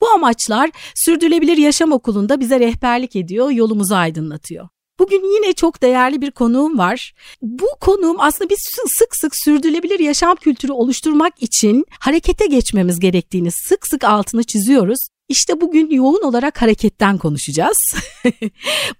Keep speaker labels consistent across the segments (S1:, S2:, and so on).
S1: Bu amaçlar Sürdürülebilir Yaşam Okulu'nda bize rehberlik ediyor, yolumuzu aydınlatıyor. Bugün yine çok değerli bir konuğum var. Bu konuğum aslında biz sık sık sürdürülebilir yaşam kültürü oluşturmak için harekete geçmemiz gerektiğini sık sık altını çiziyoruz. İşte bugün yoğun olarak hareketten konuşacağız.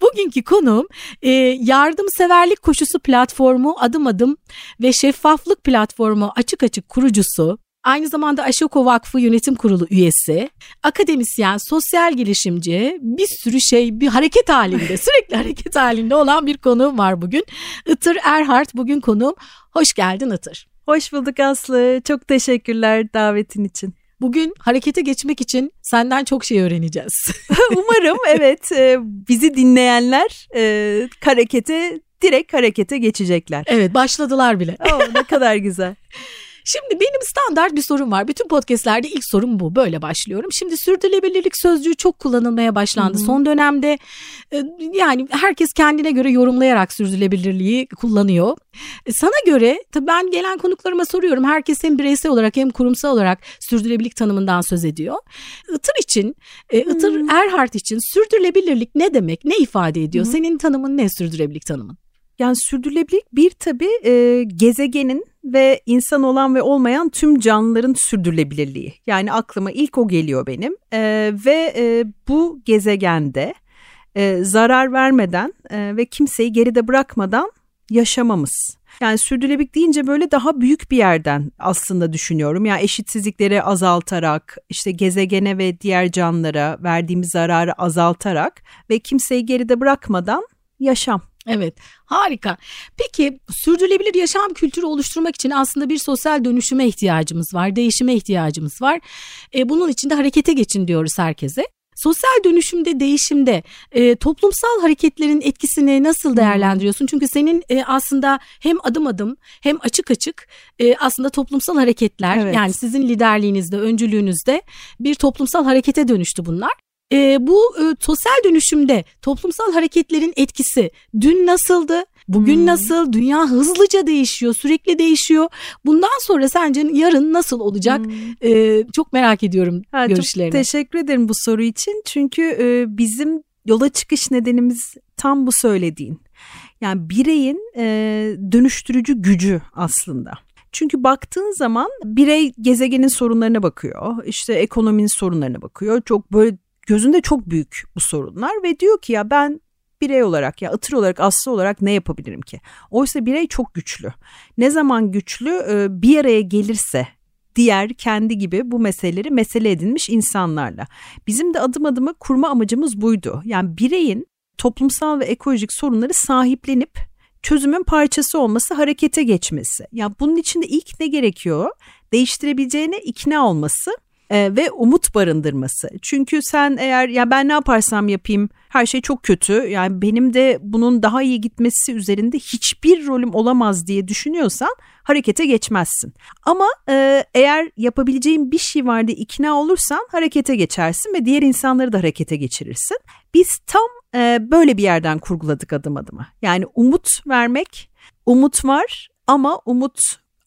S1: Bugünkü konuğum e, yardımseverlik koşusu platformu adım adım ve şeffaflık platformu açık açık kurucusu, Aynı zamanda Aşoko Vakfı Yönetim Kurulu üyesi, akademisyen, sosyal girişimci, bir sürü şey bir hareket halinde, sürekli hareket halinde olan bir konuğum var bugün. Itır Erhard bugün konuğum. Hoş geldin Itır.
S2: Hoş bulduk Aslı. Çok teşekkürler davetin için.
S1: Bugün harekete geçmek için senden çok şey öğreneceğiz.
S2: Umarım evet e, bizi dinleyenler e, harekete direkt harekete geçecekler.
S1: Evet başladılar bile.
S2: Oh, ne kadar güzel.
S1: Şimdi benim standart bir sorum var. Bütün podcastlerde ilk sorum bu. Böyle başlıyorum. Şimdi sürdürülebilirlik sözcüğü çok kullanılmaya başlandı. Hı-hı. Son dönemde e, yani herkes kendine göre yorumlayarak sürdürülebilirliği kullanıyor. E, sana göre tabii ben gelen konuklarıma soruyorum. Herkes hem bireysel olarak hem kurumsal olarak sürdürülebilirlik tanımından söz ediyor. Itır için, e, Itır. Erhard için sürdürülebilirlik ne demek? Ne ifade ediyor? Hmm. Senin tanımın ne sürdürülebilirlik tanımın?
S2: Yani sürdürülebilirlik bir tabii e, gezegenin ve insan olan ve olmayan tüm canlıların sürdürülebilirliği. Yani aklıma ilk o geliyor benim e, ve e, bu gezegende e, zarar vermeden e, ve kimseyi geride bırakmadan yaşamamız. Yani sürdürülebilirlik deyince böyle daha büyük bir yerden aslında düşünüyorum. Yani eşitsizlikleri azaltarak, işte gezegene ve diğer canlılara verdiğimiz zararı azaltarak ve kimseyi geride bırakmadan yaşam.
S1: Evet harika. Peki sürdürülebilir yaşam kültürü oluşturmak için aslında bir sosyal dönüşüme ihtiyacımız var, değişime ihtiyacımız var. E, bunun için de harekete geçin diyoruz herkese. Sosyal dönüşümde, değişimde e, toplumsal hareketlerin etkisini nasıl değerlendiriyorsun? Çünkü senin e, aslında hem adım adım hem açık açık e, aslında toplumsal hareketler evet. yani sizin liderliğinizde, öncülüğünüzde bir toplumsal harekete dönüştü bunlar. E, bu e, sosyal dönüşümde toplumsal hareketlerin etkisi dün nasıldı? Bugün hmm. nasıl? Dünya hızlıca değişiyor, sürekli değişiyor. Bundan sonra sence yarın nasıl olacak? Hmm. Ee, çok merak ediyorum ha, görüşlerini.
S2: Çok teşekkür ederim bu soru için. Çünkü e, bizim yola çıkış nedenimiz tam bu söylediğin. Yani bireyin e, dönüştürücü gücü aslında. Çünkü baktığın zaman birey gezegenin sorunlarına bakıyor. işte ekonominin sorunlarına bakıyor. Çok böyle gözünde çok büyük bu sorunlar ve diyor ki ya ben birey olarak ya ıtır olarak aslı olarak ne yapabilirim ki? Oysa birey çok güçlü. Ne zaman güçlü e, bir araya gelirse diğer kendi gibi bu meseleleri mesele edinmiş insanlarla. Bizim de adım adımı kurma amacımız buydu. Yani bireyin toplumsal ve ekolojik sorunları sahiplenip çözümün parçası olması, harekete geçmesi. Ya yani bunun için de ilk ne gerekiyor? Değiştirebileceğine ikna olması e, ve umut barındırması. Çünkü sen eğer ya ben ne yaparsam yapayım her şey çok kötü yani benim de bunun daha iyi gitmesi üzerinde hiçbir rolüm olamaz diye düşünüyorsan harekete geçmezsin. Ama e, eğer yapabileceğin bir şey var diye ikna olursan harekete geçersin ve diğer insanları da harekete geçirirsin. Biz tam e, böyle bir yerden kurguladık adım adıma. Yani umut vermek, umut var ama umut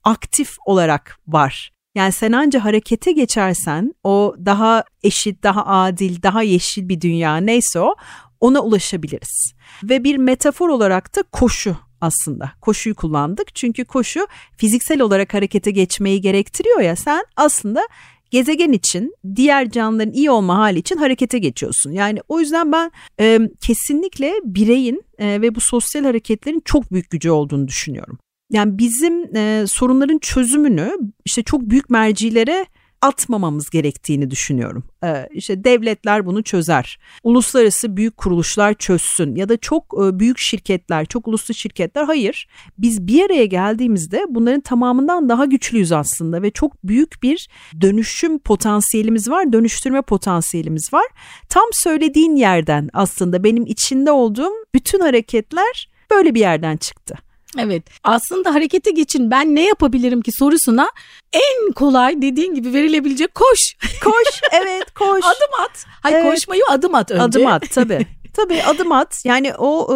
S2: aktif olarak var. Yani sen anca harekete geçersen o daha eşit, daha adil, daha yeşil bir dünya neyse o ona ulaşabiliriz. Ve bir metafor olarak da koşu aslında. Koşuyu kullandık çünkü koşu fiziksel olarak harekete geçmeyi gerektiriyor ya sen aslında gezegen için diğer canlıların iyi olma hali için harekete geçiyorsun. Yani o yüzden ben e, kesinlikle bireyin e, ve bu sosyal hareketlerin çok büyük gücü olduğunu düşünüyorum. Yani bizim e, sorunların çözümünü işte çok büyük mercilere atmamamız gerektiğini düşünüyorum. Ee, işte devletler bunu çözer. Uluslararası büyük kuruluşlar çözsün ya da çok e, büyük şirketler, çok uluslu şirketler hayır. Biz bir araya geldiğimizde bunların tamamından daha güçlüyüz aslında ve çok büyük bir dönüşüm potansiyelimiz var, dönüştürme potansiyelimiz var. Tam söylediğin yerden aslında benim içinde olduğum bütün hareketler böyle bir yerden çıktı.
S1: Evet aslında harekete geçin ben ne yapabilirim ki sorusuna en kolay dediğin gibi verilebilecek koş.
S2: Koş evet koş.
S1: adım at. Hayır evet. koşmayı adım at önce.
S2: Adım at tabii. tabii adım at yani o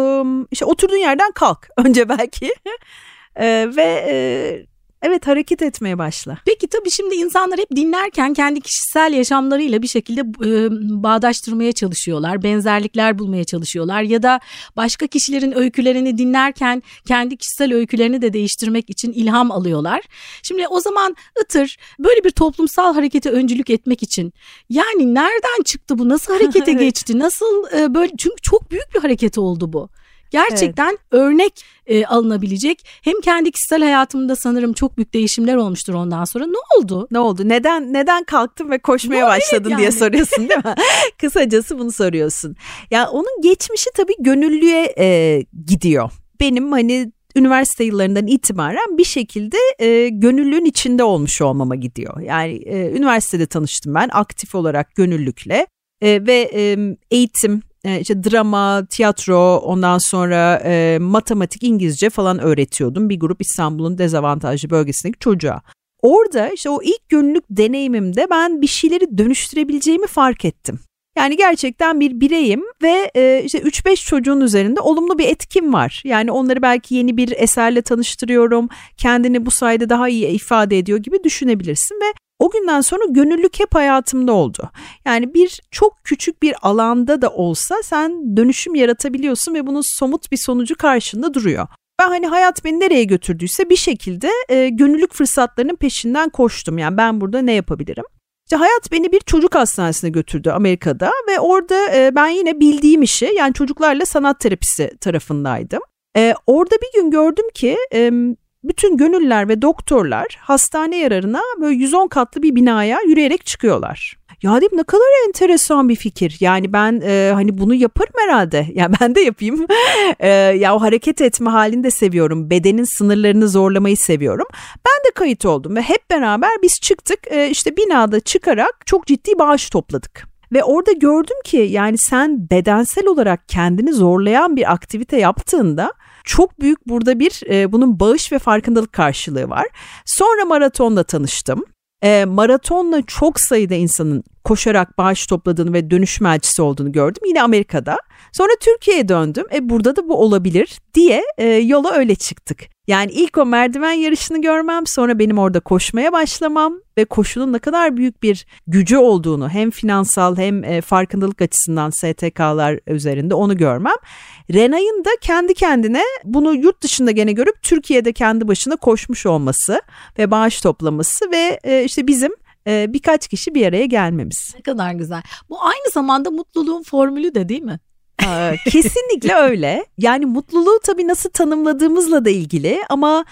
S2: işte oturduğun yerden kalk önce belki. Ee, ve e, Evet hareket etmeye başla.
S1: Peki tabii şimdi insanlar hep dinlerken kendi kişisel yaşamlarıyla bir şekilde e, bağdaştırmaya çalışıyorlar. Benzerlikler bulmaya çalışıyorlar ya da başka kişilerin öykülerini dinlerken kendi kişisel öykülerini de değiştirmek için ilham alıyorlar. Şimdi o zaman Itır böyle bir toplumsal harekete öncülük etmek için yani nereden çıktı bu? Nasıl harekete evet. geçti? Nasıl e, böyle çünkü çok büyük bir hareket oldu bu. Gerçekten evet. örnek e, alınabilecek. Hem kendi kişisel hayatımda sanırım çok büyük değişimler olmuştur ondan sonra. Ne oldu?
S2: Ne oldu? Neden neden kalktın ve koşmaya Bu başladın yani. diye soruyorsun değil mi? Kısacası bunu soruyorsun. Ya onun geçmişi tabii gönüllüye e, gidiyor. Benim hani üniversite yıllarından itibaren bir şekilde e, gönüllülüğün içinde olmuş olmama gidiyor. Yani e, üniversitede tanıştım ben aktif olarak gönüllülükle e, ve e, eğitim e, işte drama, tiyatro, ondan sonra e, matematik, İngilizce falan öğretiyordum bir grup İstanbul'un dezavantajlı bölgesindeki çocuğa. Orada işte o ilk günlük deneyimimde ben bir şeyleri dönüştürebileceğimi fark ettim. Yani gerçekten bir bireyim ve e, işte 3-5 çocuğun üzerinde olumlu bir etkim var. Yani onları belki yeni bir eserle tanıştırıyorum, kendini bu sayede daha iyi ifade ediyor gibi düşünebilirsin ve o günden sonra gönüllülük hep hayatımda oldu. Yani bir çok küçük bir alanda da olsa sen dönüşüm yaratabiliyorsun ve bunun somut bir sonucu karşında duruyor. Ben hani hayat beni nereye götürdüyse bir şekilde e, gönüllülük fırsatlarının peşinden koştum. Yani ben burada ne yapabilirim? İşte hayat beni bir çocuk hastanesine götürdü Amerika'da ve orada e, ben yine bildiğim işi yani çocuklarla sanat terapisi tarafındaydım. E, orada bir gün gördüm ki e, bütün gönüller ve doktorlar hastane yararına böyle 110 katlı bir binaya yürüyerek çıkıyorlar. Ya dedim ne kadar enteresan bir fikir. Yani ben e, hani bunu yaparım herhalde. Yani ben de yapayım. e, ya o hareket etme halini de seviyorum. Bedenin sınırlarını zorlamayı seviyorum. Ben de kayıt oldum ve hep beraber biz çıktık. E, işte binada çıkarak çok ciddi bağış topladık. Ve orada gördüm ki yani sen bedensel olarak kendini zorlayan bir aktivite yaptığında çok büyük burada bir e, bunun bağış ve farkındalık karşılığı var. Sonra maratonla tanıştım. E, maratonla çok sayıda insanın koşarak bağış topladığını ve dönüşüm elçisi olduğunu gördüm. Yine Amerika'da. Sonra Türkiye'ye döndüm. E burada da bu olabilir diye e, yola öyle çıktık. Yani ilk o merdiven yarışını görmem sonra benim orada koşmaya başlamam ve koşunun ne kadar büyük bir gücü olduğunu hem finansal hem e, farkındalık açısından STK'lar üzerinde onu görmem. Renay'ın da kendi kendine bunu yurt dışında gene görüp Türkiye'de kendi başına koşmuş olması ve bağış toplaması ve e, işte bizim e, birkaç kişi bir araya gelmemiz.
S1: Ne kadar güzel. Bu aynı zamanda mutluluğun formülü de değil mi?
S2: kesinlikle öyle. Yani mutluluğu tabii nasıl tanımladığımızla da ilgili ama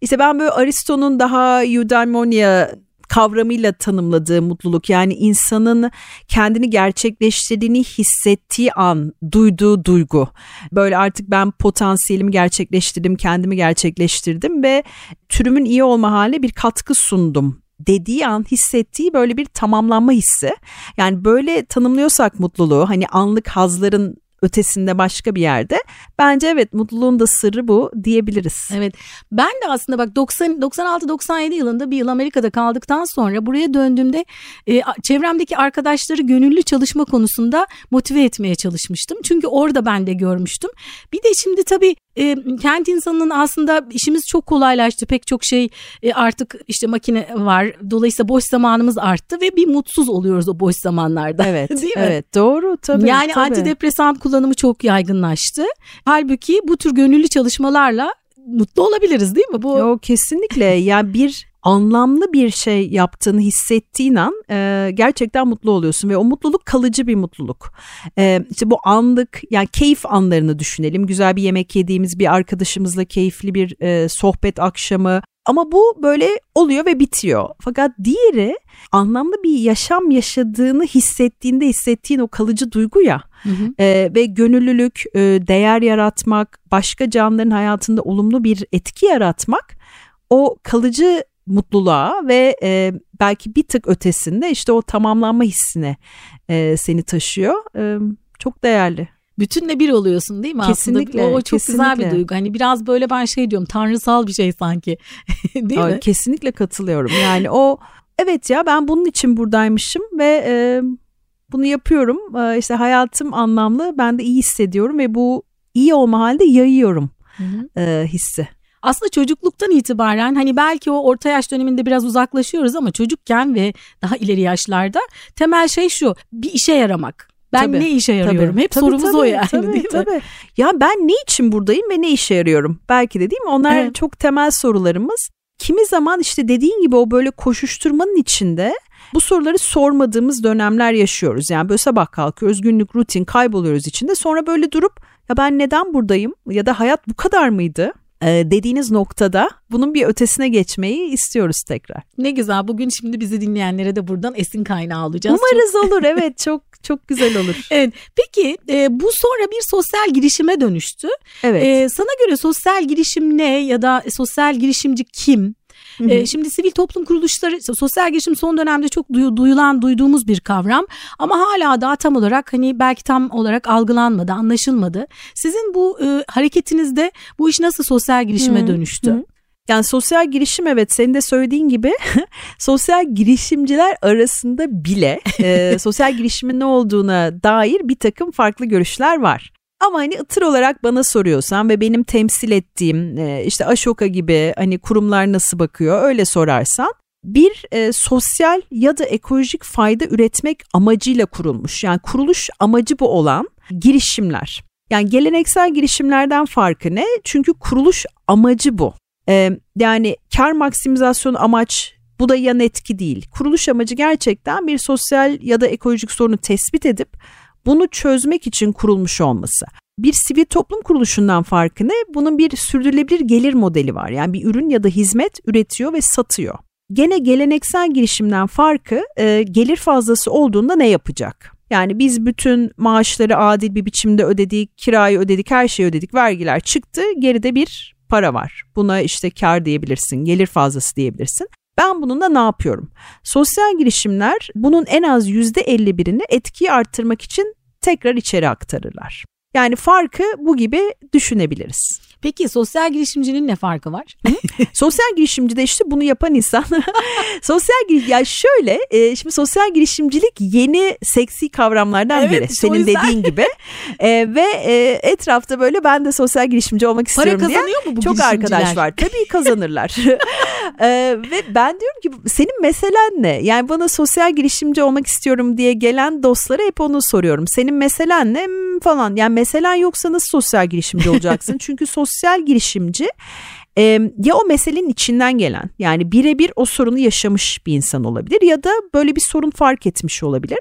S2: işte ben böyle Aristo'nun daha eudaimonia kavramıyla tanımladığı mutluluk yani insanın kendini gerçekleştirdiğini hissettiği an duyduğu duygu. Böyle artık ben potansiyelimi gerçekleştirdim, kendimi gerçekleştirdim ve türümün iyi olma haline bir katkı sundum dediği an hissettiği böyle bir tamamlanma hissi. Yani böyle tanımlıyorsak mutluluğu hani anlık hazların ötesinde başka bir yerde. Bence evet mutluluğun da sırrı bu diyebiliriz.
S1: Evet ben de aslında bak 90 96-97 yılında bir yıl Amerika'da kaldıktan sonra buraya döndüğümde e, çevremdeki arkadaşları gönüllü çalışma konusunda motive etmeye çalışmıştım. Çünkü orada ben de görmüştüm. Bir de şimdi tabii e, kent insanının aslında işimiz çok kolaylaştı. Pek çok şey e, artık işte makine var. Dolayısıyla boş zamanımız arttı ve bir mutsuz oluyoruz o boş zamanlarda.
S2: Evet. Değil mi? Evet doğru tabii.
S1: Yani
S2: tabii.
S1: antidepresan kullanımı çok yaygınlaştı. Halbuki bu tür gönüllü çalışmalarla mutlu olabiliriz değil mi? Bu
S2: Yo kesinlikle. ya bir anlamlı bir şey yaptığını hissettiğin an e, gerçekten mutlu oluyorsun ve o mutluluk kalıcı bir mutluluk. E, işte bu anlık yani keyif anlarını düşünelim. Güzel bir yemek yediğimiz bir arkadaşımızla keyifli bir e, sohbet akşamı Ama bu böyle oluyor ve bitiyor. Fakat diğeri anlamlı bir yaşam yaşadığını hissettiğinde hissettiğin o kalıcı duygu ya. Hı hı. E, ve gönüllülük, e, değer yaratmak, başka canlıların hayatında olumlu bir etki yaratmak o kalıcı mutluluğa ve e, belki bir tık ötesinde işte o tamamlanma hissine e, seni taşıyor. E, çok değerli
S1: bütünle bir oluyorsun değil mi
S2: kesinlikle,
S1: aslında? O, o çok kesinlikle. güzel bir duygu. Hani biraz böyle ben şey diyorum tanrısal bir şey sanki. değil Aa, mi?
S2: Kesinlikle katılıyorum. Yani o evet ya ben bunun için buradaymışım ve e, bunu yapıyorum. E, işte hayatım anlamlı. Ben de iyi hissediyorum ve bu iyi olma halde yayıyorum E, hissi
S1: aslında çocukluktan itibaren hani belki o orta yaş döneminde biraz uzaklaşıyoruz ama çocukken ve daha ileri yaşlarda temel şey şu bir işe yaramak. Ben tabii, ne işe yarıyorum? Tabii, Hep tabii, sorumuz tabii, o yani tabii, değil mi? Tabii.
S2: Ya ben ne için buradayım ve ne işe yarıyorum? Belki de değil mi? Onlar evet. çok temel sorularımız. Kimi zaman işte dediğin gibi o böyle koşuşturmanın içinde bu soruları sormadığımız dönemler yaşıyoruz. Yani böyle sabah kalkıyoruz günlük rutin kayboluyoruz içinde sonra böyle durup ya ben neden buradayım ya da hayat bu kadar mıydı? Ee, dediğiniz noktada bunun bir ötesine geçmeyi istiyoruz tekrar.
S1: Ne güzel bugün şimdi bizi dinleyenlere de buradan esin kaynağı alacağız.
S2: Umarız çok... olur evet çok çok güzel olur.
S1: evet peki e, bu sonra bir sosyal girişime dönüştü.
S2: Evet.
S1: E, sana göre sosyal girişim ne ya da sosyal girişimci kim? Hı. şimdi sivil toplum kuruluşları sosyal girişim son dönemde çok duyu, duyulan duyduğumuz bir kavram ama hala daha tam olarak hani belki tam olarak algılanmadı anlaşılmadı. Sizin bu e, hareketinizde bu iş nasıl sosyal girişime hı dönüştü? Hı.
S2: Yani sosyal girişim evet senin de söylediğin gibi sosyal girişimciler arasında bile e, sosyal girişimin ne olduğuna dair bir takım farklı görüşler var. Ama hani ıtır olarak bana soruyorsan ve benim temsil ettiğim e, işte Ashoka gibi hani kurumlar nasıl bakıyor öyle sorarsan bir e, sosyal ya da ekolojik fayda üretmek amacıyla kurulmuş. Yani kuruluş amacı bu olan girişimler. Yani geleneksel girişimlerden farkı ne? Çünkü kuruluş amacı bu. E, yani kar maksimizasyonu amaç bu da yan etki değil. Kuruluş amacı gerçekten bir sosyal ya da ekolojik sorunu tespit edip bunu çözmek için kurulmuş olması. Bir sivil toplum kuruluşundan farkı ne? Bunun bir sürdürülebilir gelir modeli var. Yani bir ürün ya da hizmet üretiyor ve satıyor. Gene geleneksel girişimden farkı e, gelir fazlası olduğunda ne yapacak? Yani biz bütün maaşları adil bir biçimde ödedik, kirayı ödedik, her şeyi ödedik, vergiler çıktı, geride bir para var. Buna işte kar diyebilirsin, gelir fazlası diyebilirsin. Ben bununla ne yapıyorum? Sosyal girişimler bunun en az %51'ini etkiyi arttırmak için tekrar içeri aktarırlar. Yani farkı bu gibi düşünebiliriz.
S1: Peki sosyal girişimcinin ne farkı var?
S2: sosyal girişimci de işte bunu yapan insan. sosyal giriş ya şöyle e, şimdi sosyal girişimcilik yeni seksi kavramlardan evet, biri. Senin yüzden... dediğin gibi. E, ve e, etrafta böyle ben de sosyal girişimci olmak istiyorum
S1: Para kazanıyor
S2: diye
S1: mu bu
S2: çok arkadaş var. Tabii kazanırlar. e, ve ben diyorum ki senin meselen ne? Yani bana sosyal girişimci olmak istiyorum diye gelen dostlara hep onu soruyorum. Senin meselen ne falan. Yani meselen yoksa nasıl sosyal girişimci olacaksın? Çünkü sosyal girişimci e, ya o meselenin içinden gelen yani birebir o sorunu yaşamış bir insan olabilir ya da böyle bir sorun fark etmiş olabilir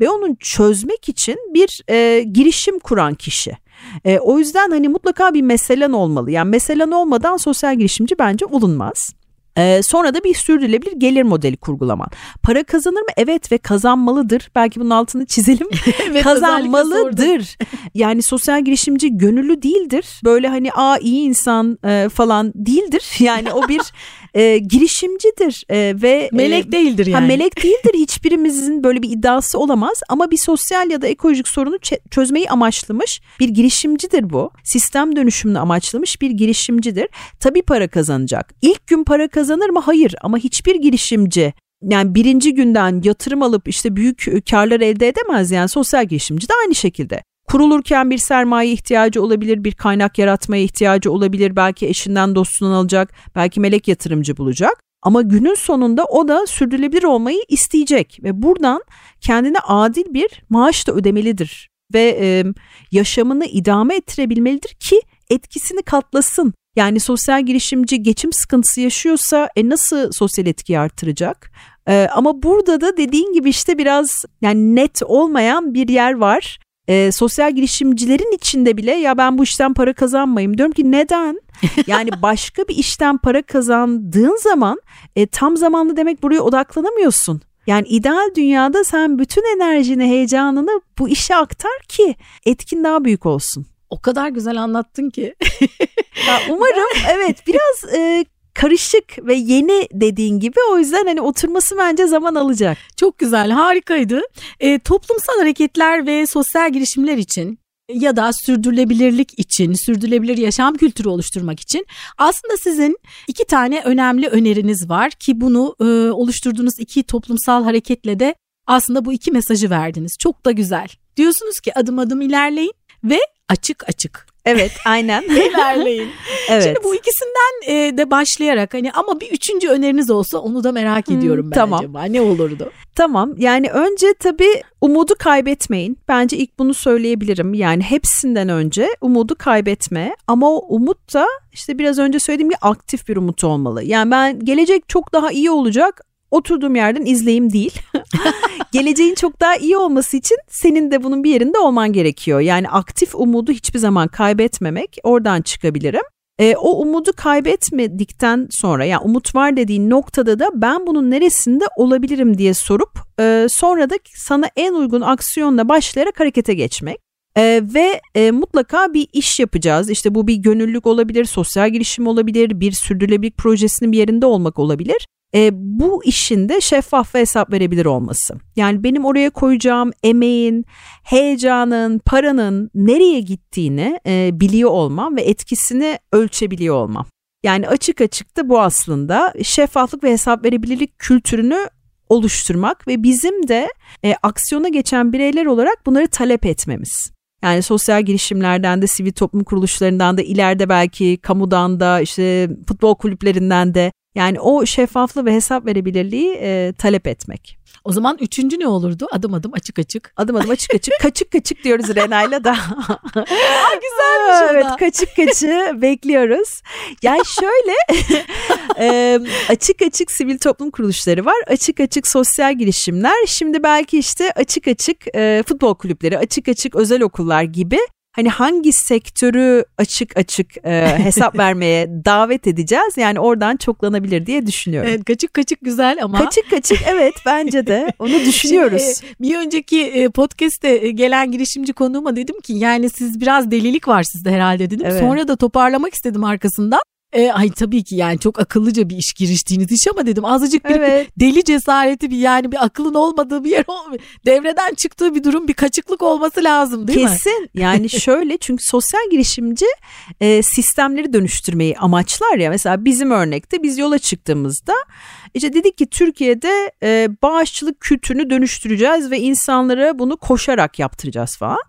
S2: ve onun çözmek için bir e, girişim kuran kişi. E, o yüzden hani mutlaka bir meselen olmalı. Yani meselen olmadan sosyal girişimci bence olunmaz. Ee, sonra da bir sürdürülebilir gelir modeli kurgulaman. Para kazanır mı? Evet ve kazanmalıdır. Belki bunun altını çizelim. evet, kazanmalıdır. yani sosyal girişimci gönüllü değildir. Böyle hani a iyi insan e, falan değildir. Yani o bir e, girişimcidir e, ve
S1: melek e, değildir yani. Ha,
S2: melek değildir. Hiçbirimizin böyle bir iddiası olamaz ama bir sosyal ya da ekolojik sorunu çözmeyi amaçlamış bir girişimcidir bu. Sistem dönüşümünü amaçlamış bir girişimcidir. Tabii para kazanacak. İlk gün para kazanır mı? Hayır ama hiçbir girişimci yani birinci günden yatırım alıp işte büyük karlar elde edemez yani sosyal girişimci de aynı şekilde. Kurulurken bir sermaye ihtiyacı olabilir, bir kaynak yaratmaya ihtiyacı olabilir. Belki eşinden dostundan alacak, belki melek yatırımcı bulacak. Ama günün sonunda o da sürdürülebilir olmayı isteyecek ve buradan kendine adil bir maaş da ödemelidir ve e, yaşamını idame ettirebilmelidir ki etkisini katlasın. Yani sosyal girişimci geçim sıkıntısı yaşıyorsa e nasıl sosyal etkiyi artıracak? E, ama burada da dediğin gibi işte biraz yani net olmayan bir yer var. E, sosyal girişimcilerin içinde bile ya ben bu işten para kazanmayayım diyorum ki neden? Yani başka bir işten para kazandığın zaman e, tam zamanlı demek buraya odaklanamıyorsun. Yani ideal dünyada sen bütün enerjini, heyecanını bu işe aktar ki etkin daha büyük olsun.
S1: O kadar güzel anlattın ki.
S2: ya umarım evet biraz e, karışık ve yeni dediğin gibi o yüzden hani oturması bence zaman alacak.
S1: Çok güzel harikaydı. E, toplumsal hareketler ve sosyal girişimler için ya da sürdürülebilirlik için, sürdürülebilir yaşam kültürü oluşturmak için aslında sizin iki tane önemli öneriniz var ki bunu e, oluşturduğunuz iki toplumsal hareketle de aslında bu iki mesajı verdiniz. Çok da güzel. Diyorsunuz ki adım adım ilerleyin ve açık açık
S2: Evet aynen.
S1: İlerleyin. evet. Şimdi bu ikisinden e, de başlayarak hani ama bir üçüncü öneriniz olsa onu da merak ediyorum hmm, ben tamam. acaba ne olurdu?
S2: Tamam yani önce tabii umudu kaybetmeyin. Bence ilk bunu söyleyebilirim. Yani hepsinden önce umudu kaybetme ama o umut da işte biraz önce söylediğim gibi aktif bir umut olmalı. Yani ben gelecek çok daha iyi olacak oturduğum yerden izleyeyim değil. Geleceğin çok daha iyi olması için senin de bunun bir yerinde olman gerekiyor. Yani aktif umudu hiçbir zaman kaybetmemek oradan çıkabilirim. E, o umudu kaybetmedikten sonra yani umut var dediğin noktada da ben bunun neresinde olabilirim diye sorup e, sonra da sana en uygun aksiyonla başlayarak harekete geçmek. Ee, ve e, mutlaka bir iş yapacağız. İşte bu bir gönüllülük olabilir, sosyal girişim olabilir, bir sürdürülebilirlik projesinin bir yerinde olmak olabilir e, bu işin de şeffaf ve hesap verebilir olması. Yani benim oraya koyacağım emeğin, heyecanın, paranın nereye gittiğini e, biliyor olmam ve etkisini ölçebiliyor olmam. Yani açık açık da bu aslında şeffaflık ve hesap verebilirlik kültürünü oluşturmak ve bizim de e, aksiyona geçen bireyler olarak bunları talep etmemiz. Yani sosyal girişimlerden de sivil toplum kuruluşlarından da ileride belki kamudan da işte futbol kulüplerinden de yani o şeffaflığı ve hesap verebilirliği e, talep etmek.
S1: O zaman üçüncü ne olurdu? Adım adım açık açık.
S2: Adım adım açık açık. kaçık kaçık diyoruz Rena'yla da.
S1: Aa, güzelmiş
S2: Evet kaçık kaçı bekliyoruz. Yani şöyle e, açık açık sivil toplum kuruluşları var. Açık açık sosyal girişimler. Şimdi belki işte açık açık e, futbol kulüpleri, açık açık özel okullar gibi hani hangi sektörü açık açık e, hesap vermeye davet edeceğiz. Yani oradan çoklanabilir diye düşünüyorum.
S1: Evet kaçık kaçık güzel ama.
S2: Kaçık kaçık evet bence de onu düşünüyoruz. Şimdi,
S1: e, bir önceki e, podcast'te e, gelen girişimci konuğuma dedim ki yani siz biraz delilik var sizde herhalde dedim. Evet. Sonra da toparlamak istedim arkasından. E, ay tabii ki yani çok akıllıca bir iş giriştiğiniz iş ama dedim azıcık bir evet. deli cesareti bir yani bir akılın olmadığı bir yer olmuyor. Devreden çıktığı bir durum bir kaçıklık olması lazım değil
S2: Kesin. mi? Kesin yani şöyle çünkü sosyal girişimci e, sistemleri dönüştürmeyi amaçlar ya mesela bizim örnekte biz yola çıktığımızda işte dedik ki Türkiye'de e, bağışçılık kültürünü dönüştüreceğiz ve insanlara bunu koşarak yaptıracağız falan.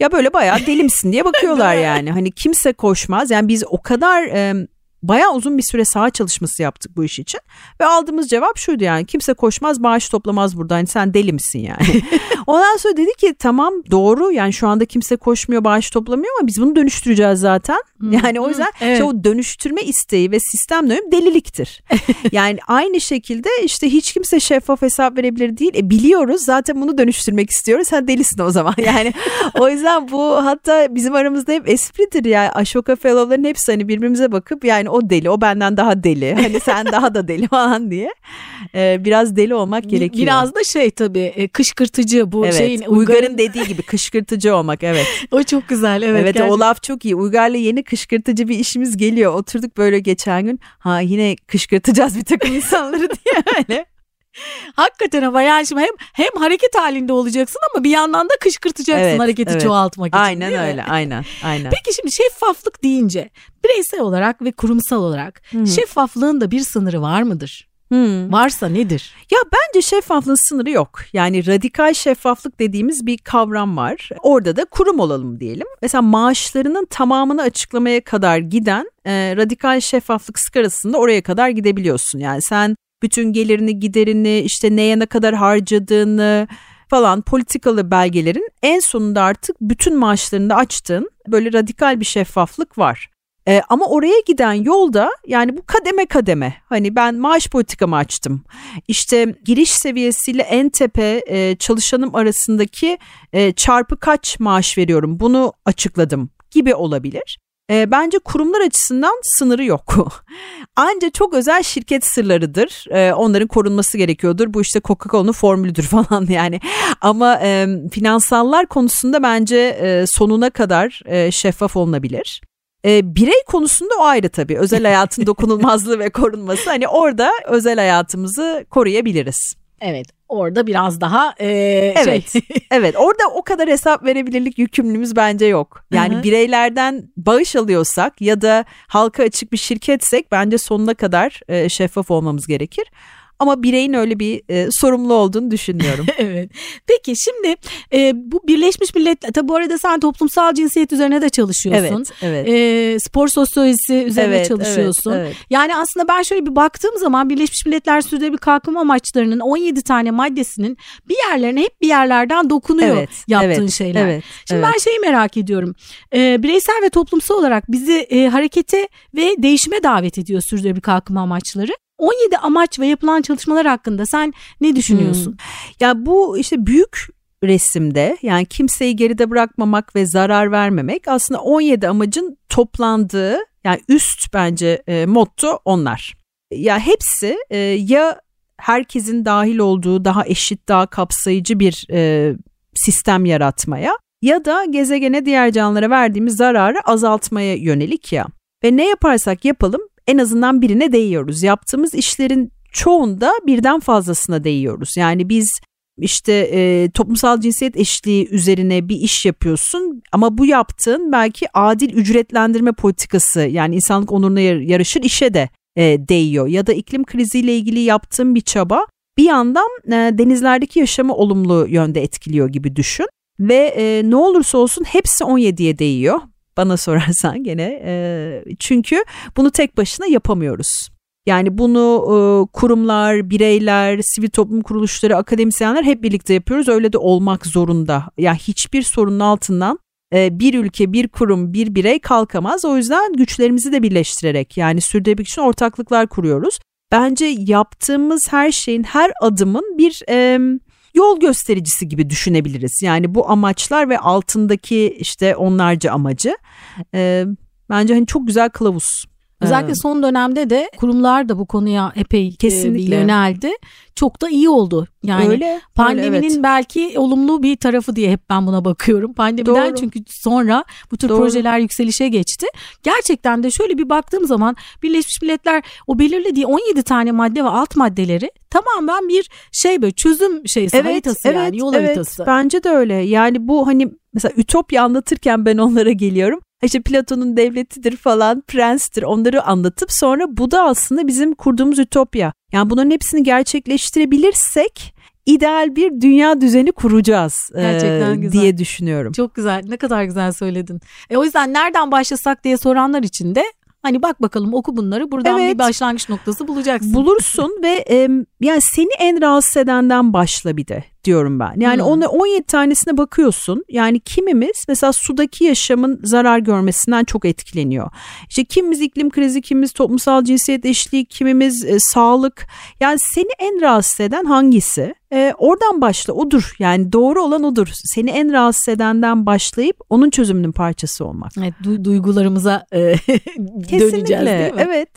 S2: Ya böyle bayağı deli misin diye bakıyorlar yani. Hani kimse koşmaz. Yani biz o kadar e, bayağı uzun bir süre saha çalışması yaptık bu iş için. Ve aldığımız cevap şuydu yani kimse koşmaz bağış toplamaz burada hani sen deli misin yani. Ondan sonra dedi ki tamam doğru yani şu anda kimse koşmuyor bağış toplamıyor ama biz bunu dönüştüreceğiz zaten. Yani o yüzden evet. işte o dönüştürme isteği ve sistem dönüm deliliktir. yani aynı şekilde işte hiç kimse şeffaf hesap verebilir değil. E biliyoruz zaten bunu dönüştürmek istiyoruz. Sen delisin o zaman. Yani o yüzden bu hatta bizim aramızda hep espridir yani Ashoka Fellow'ların hepsi hani birbirimize bakıp yani o deli o benden daha deli. Hani sen daha da deli falan diye. Ee, biraz deli olmak gerekiyor.
S1: Biraz da şey tabii e, kışkırtıcı bu
S2: evet,
S1: şeyin.
S2: Uygar'ın, Uygar'ın dediği gibi kışkırtıcı olmak evet.
S1: o çok güzel evet.
S2: Evet gerçekten. o laf çok iyi. Uygar'la yeni kışkırtıcı bir işimiz geliyor. Oturduk böyle geçen gün. Ha yine kışkırtacağız bir takım insanları diye öyle.
S1: Hakikaten ama yani şimdi hem, hem hareket halinde olacaksın ama bir yandan da kışkırtacaksın evet, hareketi evet. çoğaltmak için.
S2: Aynen öyle aynen aynen.
S1: Peki şimdi şeffaflık deyince bireysel olarak ve kurumsal olarak hmm. şeffaflığın da bir sınırı var mıdır? Hmm. Varsa nedir?
S2: Ya bence şeffaflığın sınırı yok. Yani radikal şeffaflık dediğimiz bir kavram var. Orada da kurum olalım diyelim. Mesela maaşlarının tamamını açıklamaya kadar giden e, radikal şeffaflık skarasında oraya kadar gidebiliyorsun. Yani sen bütün gelirini giderini işte neye ne kadar harcadığını falan politikalı belgelerin en sonunda artık bütün maaşlarını açtığın böyle radikal bir şeffaflık var. E, ama oraya giden yolda yani bu kademe kademe hani ben maaş politikamı açtım. İşte giriş seviyesiyle en tepe e, çalışanım arasındaki e, çarpı kaç maaş veriyorum bunu açıkladım gibi olabilir. E, bence kurumlar açısından sınırı yok. Ancak çok özel şirket sırlarıdır. E, onların korunması gerekiyordur. Bu işte Coca-Cola'nın formülüdür falan yani. Ama e, finansallar konusunda bence e, sonuna kadar e, şeffaf olunabilir. E, birey konusunda o ayrı tabii. Özel hayatın dokunulmazlığı ve korunması. Hani orada özel hayatımızı koruyabiliriz.
S1: Evet orada biraz daha e,
S2: evet şey. evet orada o kadar hesap verebilirlik yükümlülüğümüz bence yok. Yani Hı-hı. bireylerden bağış alıyorsak ya da halka açık bir şirketsek bence sonuna kadar e, şeffaf olmamız gerekir. Ama bireyin öyle bir e, sorumlu olduğunu düşünmüyorum.
S1: evet. Peki şimdi e, bu Birleşmiş Milletler tabi bu arada sen toplumsal cinsiyet üzerine de çalışıyorsun.
S2: Evet. evet.
S1: E, spor sosyolojisi üzerine evet, çalışıyorsun. Evet, evet. Yani aslında ben şöyle bir baktığım zaman Birleşmiş Milletler Sürdürülebilir Kalkınma Amaçlarının 17 tane maddesinin bir yerlerine hep bir yerlerden dokunuyor evet, yaptığın evet, şeyler. Evet, Şimdi evet. ben şeyi merak ediyorum. E, bireysel ve toplumsal olarak bizi e, harekete ve değişime davet ediyor Sürdürülebilir Kalkınma Amaçları. 17 amaç ve yapılan çalışmalar hakkında sen ne düşünüyorsun? Hmm.
S2: Ya bu işte büyük resimde yani kimseyi geride bırakmamak ve zarar vermemek aslında 17 amacın toplandığı yani üst bence e, motto onlar. Ya hepsi e, ya herkesin dahil olduğu daha eşit daha kapsayıcı bir e, sistem yaratmaya ya da gezegene diğer canlılara verdiğimiz zararı azaltmaya yönelik ya. Ve ne yaparsak yapalım en azından birine değiyoruz. Yaptığımız işlerin çoğunda birden fazlasına değiyoruz. Yani biz işte e, toplumsal cinsiyet eşitliği üzerine bir iş yapıyorsun ama bu yaptığın belki adil ücretlendirme politikası yani insanlık onuruna yarışır işe de e, değiyor ya da iklim kriziyle ilgili yaptığın bir çaba bir yandan e, denizlerdeki yaşamı olumlu yönde etkiliyor gibi düşün ve e, ne olursa olsun hepsi 17'ye değiyor bana sorarsan gene e, çünkü bunu tek başına yapamıyoruz. Yani bunu e, kurumlar, bireyler, sivil toplum kuruluşları, akademisyenler hep birlikte yapıyoruz. Öyle de olmak zorunda. Yani hiçbir sorunun altından e, bir ülke, bir kurum, bir birey kalkamaz. O yüzden güçlerimizi de birleştirerek yani sürdürülebilirlik için ortaklıklar kuruyoruz. Bence yaptığımız her şeyin, her adımın bir e, yol göstericisi gibi düşünebiliriz. Yani bu amaçlar ve altındaki işte onlarca amacı e, bence hani çok güzel kılavuz.
S1: Özellikle son dönemde de kurumlar da bu konuya epey Kesinlikle. yöneldi. Çok da iyi oldu. Yani öyle, pandeminin öyle, evet. belki olumlu bir tarafı diye hep ben buna bakıyorum. Pandemiden Doğru. çünkü sonra bu tür Doğru. projeler yükselişe geçti. Gerçekten de şöyle bir baktığım zaman Birleşmiş Milletler o belirlediği 17 tane madde ve alt maddeleri tamamen bir şey böyle çözüm şeysi evet, haritası evet, yani yol evet, haritası.
S2: Bence de öyle. Yani bu hani mesela Ütopya anlatırken ben onlara geliyorum işte Platon'un devletidir falan, prenstir onları anlatıp sonra bu da aslında bizim kurduğumuz ütopya. Yani bunların hepsini gerçekleştirebilirsek ideal bir dünya düzeni kuracağız Gerçekten e, güzel. diye düşünüyorum.
S1: Çok güzel. Ne kadar güzel söyledin. E, o yüzden nereden başlasak diye soranlar için de Hani bak bakalım oku bunları buradan evet. bir başlangıç noktası bulacaksın.
S2: Bulursun ve e, yani seni en rahatsız edenden başla bir de diyorum ben. Yani hmm. onu 17 tanesine bakıyorsun. Yani kimimiz mesela sudaki yaşamın zarar görmesinden çok etkileniyor. İşte kimimiz iklim krizi, kimimiz toplumsal cinsiyet eşitliği, kimimiz e, sağlık. Yani seni en rahatsız eden hangisi? E, oradan başla odur yani doğru olan odur. Seni en rahatsız edenden başlayıp onun çözümünün parçası olmak.
S1: Evet du- duygularımıza e, döneceğiz değil mi?
S2: Evet.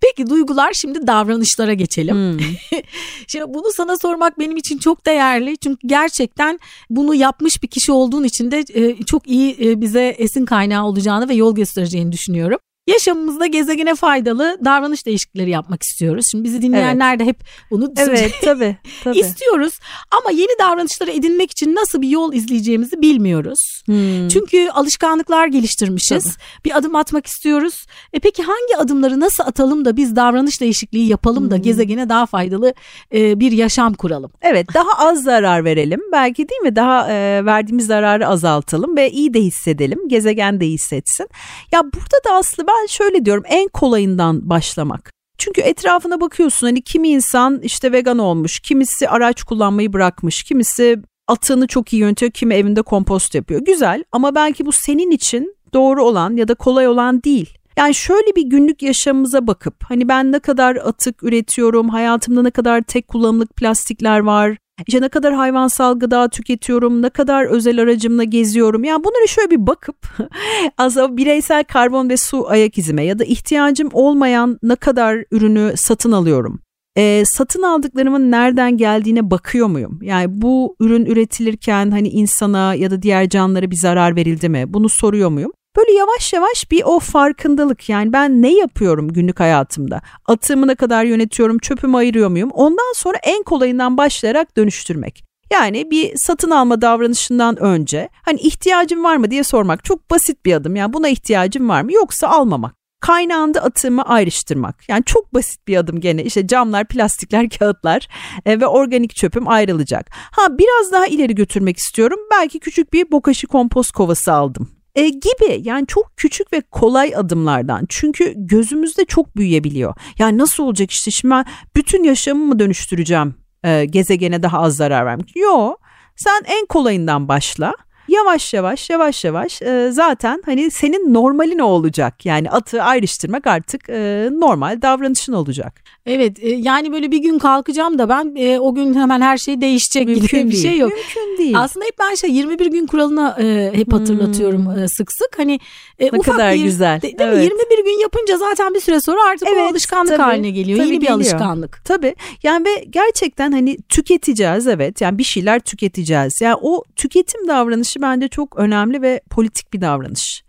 S1: Peki duygular şimdi davranışlara geçelim. Hmm. şimdi bunu sana sormak benim için çok değerli. Çünkü gerçekten bunu yapmış bir kişi olduğun için de e, çok iyi e, bize esin kaynağı olacağını ve yol göstereceğini düşünüyorum. Yaşamımızda gezegene faydalı davranış değişiklikleri yapmak istiyoruz. Şimdi bizi dinleyenler evet. de hep bunu
S2: evet, tabii, tabii.
S1: istiyoruz. Ama yeni davranışları edinmek için nasıl bir yol izleyeceğimizi bilmiyoruz. Hmm. Çünkü alışkanlıklar geliştirmişiz. Tabii. Bir adım atmak istiyoruz. E peki hangi adımları nasıl atalım da biz davranış değişikliği yapalım hmm. da gezegene daha faydalı e, bir yaşam kuralım?
S2: Evet daha az zarar verelim. Belki değil mi? Daha e, verdiğimiz zararı azaltalım ve iyi de hissedelim. Gezegen de hissetsin. Ya burada da aslında ben ben şöyle diyorum en kolayından başlamak. Çünkü etrafına bakıyorsun hani kimi insan işte vegan olmuş, kimisi araç kullanmayı bırakmış, kimisi atığını çok iyi yönetiyor, kimi evinde kompost yapıyor. Güzel ama belki bu senin için doğru olan ya da kolay olan değil. Yani şöyle bir günlük yaşamımıza bakıp hani ben ne kadar atık üretiyorum, hayatımda ne kadar tek kullanımlık plastikler var, işte ne kadar hayvansal gıda tüketiyorum, ne kadar özel aracımla geziyorum. Yani bunları şöyle bir bakıp aslında bireysel karbon ve su ayak izime ya da ihtiyacım olmayan ne kadar ürünü satın alıyorum. E, satın aldıklarımın nereden geldiğine bakıyor muyum? Yani bu ürün üretilirken hani insana ya da diğer canlılara bir zarar verildi mi? Bunu soruyor muyum? Böyle yavaş yavaş bir o farkındalık yani ben ne yapıyorum günlük hayatımda? Atığımı ne kadar yönetiyorum, çöpümü ayırıyor muyum? Ondan sonra en kolayından başlayarak dönüştürmek. Yani bir satın alma davranışından önce hani ihtiyacım var mı diye sormak çok basit bir adım. Yani buna ihtiyacım var mı yoksa almamak. Kaynağında atığımı ayrıştırmak. Yani çok basit bir adım gene. İşte camlar, plastikler, kağıtlar e, ve organik çöpüm ayrılacak. Ha biraz daha ileri götürmek istiyorum. Belki küçük bir bokashi kompost kovası aldım e, gibi. Yani çok küçük ve kolay adımlardan. Çünkü gözümüzde çok büyüyebiliyor. Yani nasıl olacak işte? Şimdi ben bütün yaşamımı dönüştüreceğim? E, gezegene daha az zarar vermek. Yok sen en kolayından başla yavaş yavaş yavaş yavaş e, zaten hani senin normalin o olacak. Yani atı ayrıştırmak artık e, normal davranışın olacak.
S1: Evet e, yani böyle bir gün kalkacağım da ben e, o gün hemen her şey değişecek Mümkün gibi bir şey yok.
S2: Mümkün değil.
S1: Aslında hep ben şey 21 gün kuralına e, hep hatırlatıyorum hmm. e, sık sık. Hani
S2: e, ne ufak kadar bir, güzel.
S1: De, değil evet. mi? 21 gün yapınca zaten bir süre sonra artık evet, o alışkanlık tabii, haline geliyor. Tabii Yeni geliyor. bir alışkanlık.
S2: Tabii. Yani ve gerçekten hani tüketeceğiz evet. Yani bir şeyler tüketeceğiz. Yani o tüketim davranışı bence çok önemli ve politik bir davranış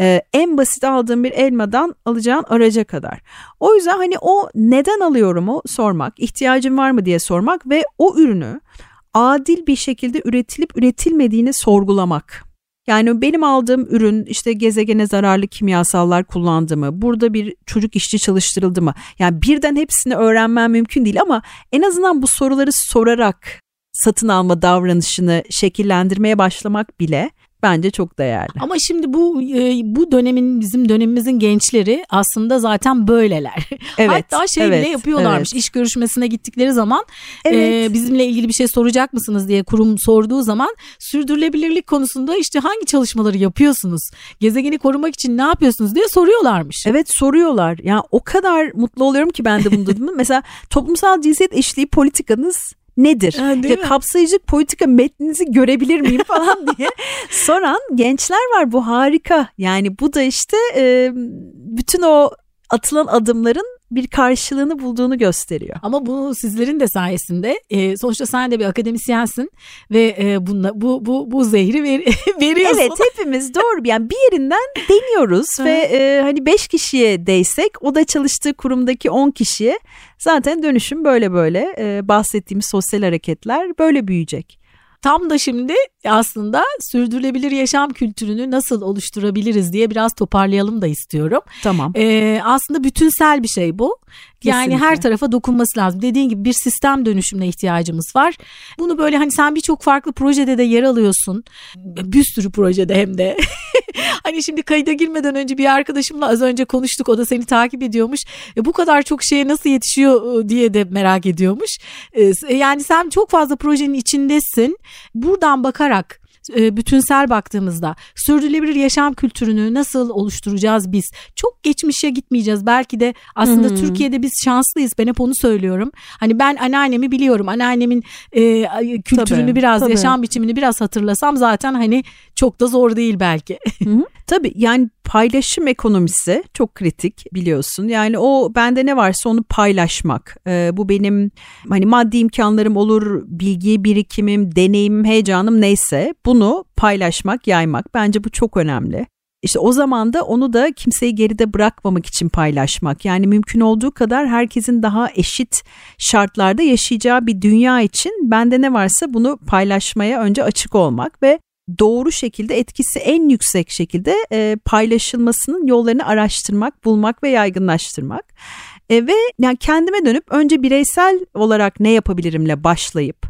S2: ee, en basit aldığım bir elmadan alacağın araca kadar. O yüzden hani o neden alıyorum o sormak, ihtiyacım var mı diye sormak ve o ürünü adil bir şekilde üretilip üretilmediğini sorgulamak. Yani benim aldığım ürün işte gezegene zararlı kimyasallar kullandı mı? Burada bir çocuk işçi çalıştırıldı mı? Yani birden hepsini öğrenmem mümkün değil ama en azından bu soruları sorarak satın alma davranışını şekillendirmeye başlamak bile bence çok değerli.
S1: Ama şimdi bu e, bu dönemin bizim dönemimizin gençleri aslında zaten böyleler. Evet, Hatta şey evet, bile yapıyorlarmış. Evet. İş görüşmesine gittikleri zaman e, evet. e, bizimle ilgili bir şey soracak mısınız diye kurum sorduğu zaman sürdürülebilirlik konusunda işte hangi çalışmaları yapıyorsunuz? Gezegeni korumak için ne yapıyorsunuz diye soruyorlarmış.
S2: Evet soruyorlar. Ya yani o kadar mutlu oluyorum ki ben de bunu duydum. Mesela toplumsal cinsiyet eşliği politikanız nedir? Ha, ya kapsayıcı politika metninizi görebilir miyim falan diye soran gençler var bu harika. Yani bu da işte e, bütün o atılan adımların bir karşılığını bulduğunu gösteriyor.
S1: Ama bu sizlerin de sayesinde e, sonuçta sen de bir akademisyensin ve e, bunla, bu bu bu zehri ver, veriyorsun.
S2: Evet hepimiz doğru yani bir yerinden deniyoruz ve e, hani beş kişiye değsek o da çalıştığı kurumdaki on kişiye zaten dönüşüm böyle böyle e, bahsettiğimiz sosyal hareketler böyle büyüyecek.
S1: Tam da şimdi aslında sürdürülebilir yaşam kültürünü nasıl oluşturabiliriz diye biraz toparlayalım da istiyorum.
S2: Tamam.
S1: Ee, aslında bütünsel bir şey bu. Yani her tarafa dokunması lazım. Dediğin gibi bir sistem dönüşümüne ihtiyacımız var. Bunu böyle hani sen birçok farklı projede de yer alıyorsun. Bir sürü projede hem de. hani şimdi kayıda girmeden önce bir arkadaşımla az önce konuştuk. O da seni takip ediyormuş. E, bu kadar çok şeye nasıl yetişiyor ıı, diye de merak ediyormuş. E, yani sen çok fazla projenin içindesin. Buradan bakarak e, bütünsel baktığımızda sürdürülebilir yaşam kültürünü nasıl oluşturacağız biz? Çok geçmişe gitmeyeceğiz. Belki de aslında hmm. Türkiye'de biz şanslıyız. Ben hep onu söylüyorum. Hani ben anneannemi biliyorum. Anneannemin e, kültürünü tabii, biraz, tabii. yaşam biçimini biraz hatırlasam zaten hani çok da zor değil belki.
S2: Tabii yani paylaşım ekonomisi çok kritik biliyorsun. Yani o bende ne varsa onu paylaşmak. Ee, bu benim hani maddi imkanlarım olur, bilgi birikimim, deneyimim, heyecanım neyse bunu paylaşmak, yaymak. Bence bu çok önemli. İşte o zaman da onu da kimseyi geride bırakmamak için paylaşmak. Yani mümkün olduğu kadar herkesin daha eşit şartlarda yaşayacağı bir dünya için bende ne varsa bunu paylaşmaya önce açık olmak ve doğru şekilde etkisi en yüksek şekilde e, paylaşılmasının yollarını araştırmak, bulmak ve yaygınlaştırmak. E, ve yani kendime dönüp önce bireysel olarak ne yapabilirimle başlayıp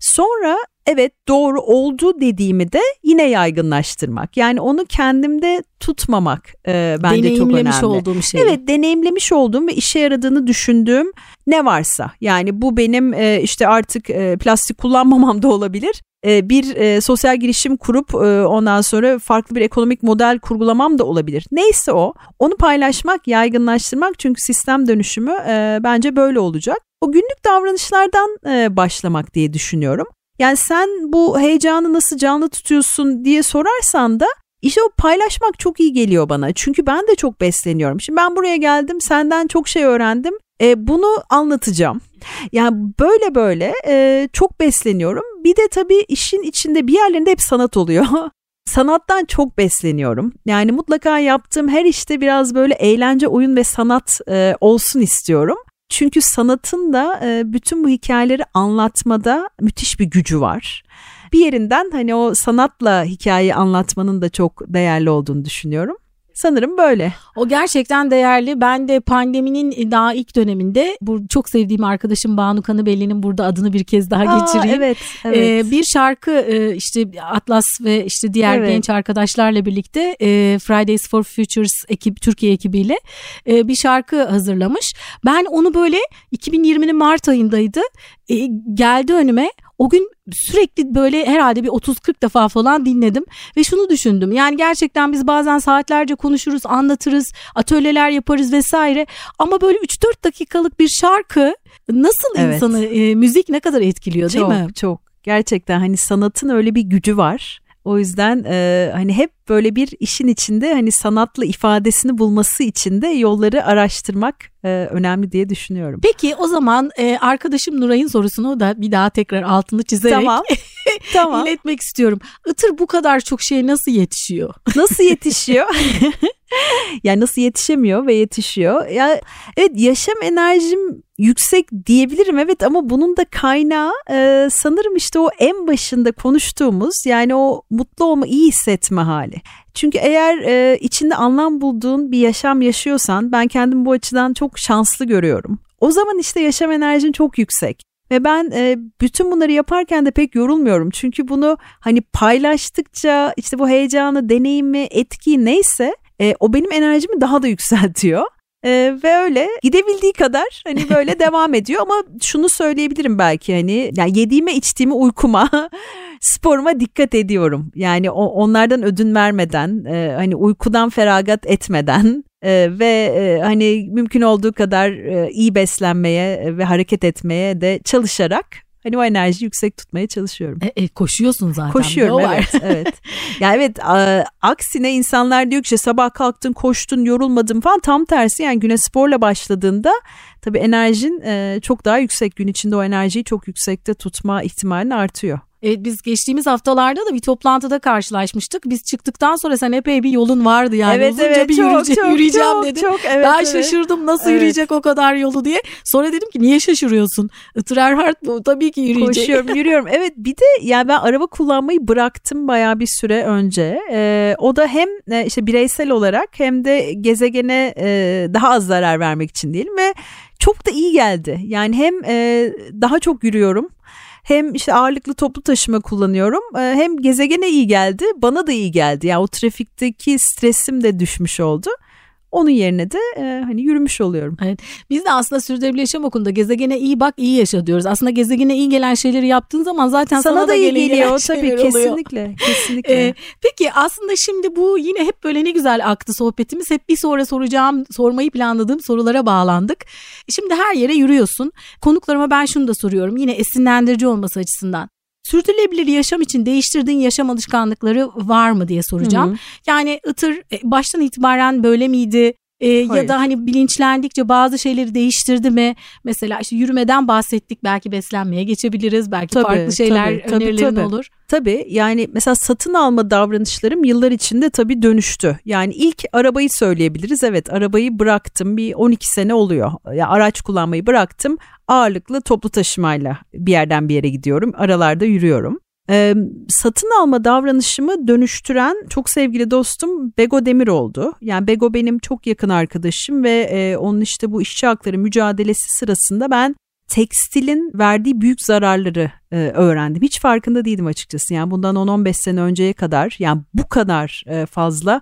S2: sonra evet doğru oldu dediğimi de yine yaygınlaştırmak. Yani onu kendimde tutmamak e, bence çok önemli. Deneyimlemiş
S1: olduğum şey.
S2: Evet deneyimlemiş olduğum ve işe yaradığını düşündüğüm ne varsa. Yani bu benim e, işte artık e, plastik kullanmamam da olabilir e, bir e, sosyal girişim kurup e, ondan sonra farklı bir ekonomik model kurgulamam da olabilir. Neyse o onu paylaşmak yaygınlaştırmak çünkü sistem dönüşümü e, bence böyle olacak. O günlük davranışlardan e, başlamak diye düşünüyorum. Yani sen bu heyecanı nasıl canlı tutuyorsun diye sorarsan da işte o paylaşmak çok iyi geliyor bana. Çünkü ben de çok besleniyorum. Şimdi ben buraya geldim, senden çok şey öğrendim. E, bunu anlatacağım. Yani böyle böyle e, çok besleniyorum. Bir de tabii işin içinde bir yerlerinde hep sanat oluyor. Sanattan çok besleniyorum. Yani mutlaka yaptığım her işte biraz böyle eğlence, oyun ve sanat e, olsun istiyorum. Çünkü sanatın da e, bütün bu hikayeleri anlatmada müthiş bir gücü var. Bir yerinden hani o sanatla hikayeyi anlatmanın da çok değerli olduğunu düşünüyorum. Sanırım böyle.
S1: O gerçekten değerli. Ben de pandeminin daha ilk döneminde bu çok sevdiğim arkadaşım Banu Kanıbelli'nin burada adını bir kez daha Aa, geçireyim.
S2: Evet, evet.
S1: Ee, bir şarkı e, işte Atlas ve işte diğer evet. genç arkadaşlarla birlikte e, Fridays for Futures ekip Türkiye ekibiyle e, bir şarkı hazırlamış. Ben onu böyle 2020'nin Mart ayındaydı. E, geldi önüme o gün sürekli böyle herhalde bir 30-40 defa falan dinledim ve şunu düşündüm. Yani gerçekten biz bazen saatlerce konuşuruz, anlatırız, atölyeler yaparız vesaire ama böyle 3-4 dakikalık bir şarkı nasıl evet. insanı e, müzik ne kadar etkiliyor değil
S2: çok,
S1: mi?
S2: Çok çok. Gerçekten hani sanatın öyle bir gücü var. O yüzden e, hani hep böyle bir işin içinde hani sanatlı ifadesini bulması için de yolları araştırmak e, önemli diye düşünüyorum.
S1: Peki o zaman e, arkadaşım Nuray'ın sorusunu da bir daha tekrar altını çizerek
S2: tamam. tamam.
S1: iletmek istiyorum. Itır bu kadar çok şey nasıl yetişiyor?
S2: Nasıl yetişiyor? yani nasıl yetişemiyor ve yetişiyor. Ya evet yaşam enerjim yüksek diyebilirim evet ama bunun da kaynağı e, sanırım işte o en başında konuştuğumuz yani o mutlu olma iyi hissetme hali. Çünkü eğer e, içinde anlam bulduğun bir yaşam yaşıyorsan ben kendimi bu açıdan çok şanslı görüyorum. O zaman işte yaşam enerjin çok yüksek. Ve ben e, bütün bunları yaparken de pek yorulmuyorum. Çünkü bunu hani paylaştıkça işte bu heyecanı, deneyimi, etkiyi neyse e, o benim enerjimi daha da yükseltiyor. Ee, ve öyle gidebildiği kadar hani böyle devam ediyor ama şunu söyleyebilirim belki hani yani yediğime içtiğime uykuma sporuma dikkat ediyorum. Yani o, onlardan ödün vermeden e, hani uykudan feragat etmeden e, ve e, hani mümkün olduğu kadar e, iyi beslenmeye ve hareket etmeye de çalışarak Hani o enerjiyi yüksek tutmaya çalışıyorum.
S1: E, e, koşuyorsun zaten.
S2: Koşuyorum evet evet. yani evet a, aksine insanlar diyor ki işte sabah kalktın koştun yorulmadın falan tam tersi yani güne sporla başladığında tabii enerjin e, çok daha yüksek gün içinde o enerjiyi çok yüksekte tutma ihtimalin artıyor.
S1: E, biz geçtiğimiz haftalarda da bir toplantıda karşılaşmıştık. Biz çıktıktan sonra sen epey bir yolun vardı yani.
S2: Evet
S1: Uzunca
S2: evet
S1: bir
S2: çok,
S1: yürüyecek,
S2: çok,
S1: yürüyeceğim
S2: çok,
S1: dedin.
S2: Çok, evet,
S1: ben
S2: evet.
S1: şaşırdım nasıl
S2: evet.
S1: yürüyecek o kadar yolu diye. Sonra dedim ki niye şaşırıyorsun? Itır Erhard bu tabii ki yürüyecek.
S2: Koşuyorum yürüyorum. Evet bir de yani ben araba kullanmayı bıraktım bayağı bir süre önce. Ee, o da hem e, işte bireysel olarak hem de gezegene e, daha az zarar vermek için diyelim ve çok da iyi geldi. Yani hem e, daha çok yürüyorum hem işte ağırlıklı toplu taşıma kullanıyorum e, hem gezegene iyi geldi bana da iyi geldi. Yani o trafikteki stresim de düşmüş oldu. Onun yerine de e, hani yürümüş oluyorum.
S1: Evet. Biz de aslında sürdürülebilir yaşam okulunda gezegene iyi bak iyi yaşa diyoruz. Aslında gezegene iyi gelen şeyleri yaptığın zaman zaten sana,
S2: sana da iyi geliyor tabii
S1: oluyor.
S2: kesinlikle kesinlikle.
S1: Ee, peki aslında şimdi bu yine hep böyle ne güzel aktı sohbetimiz. Hep bir sonra soracağım sormayı planladığım sorulara bağlandık. Şimdi her yere yürüyorsun. Konuklarıma ben şunu da soruyorum. Yine esinlendirici olması açısından. Sürdürülebilir yaşam için değiştirdiğin yaşam alışkanlıkları var mı diye soracağım. Hı hı. Yani ıtır e, baştan itibaren böyle miydi? Ee, ya da hani bilinçlendikçe bazı şeyleri değiştirdi mi? Mesela işte yürümeden bahsettik belki beslenmeye geçebiliriz. Belki tabii, farklı şeyler tabii, önerilerin tabii. olur.
S2: Tabii yani mesela satın alma davranışlarım yıllar içinde tabii dönüştü. Yani ilk arabayı söyleyebiliriz. Evet arabayı bıraktım bir 12 sene oluyor. Ya araç kullanmayı bıraktım. Ağırlıklı toplu taşımayla bir yerden bir yere gidiyorum. Aralarda yürüyorum. Ee, satın alma davranışımı dönüştüren çok sevgili dostum Bego Demir oldu. Yani Bego benim çok yakın arkadaşım ve e, onun işte bu işçi hakları mücadelesi sırasında ben tekstilin verdiği büyük zararları e, öğrendim. Hiç farkında değildim açıkçası. Yani bundan 10-15 sene önceye kadar yani bu kadar e, fazla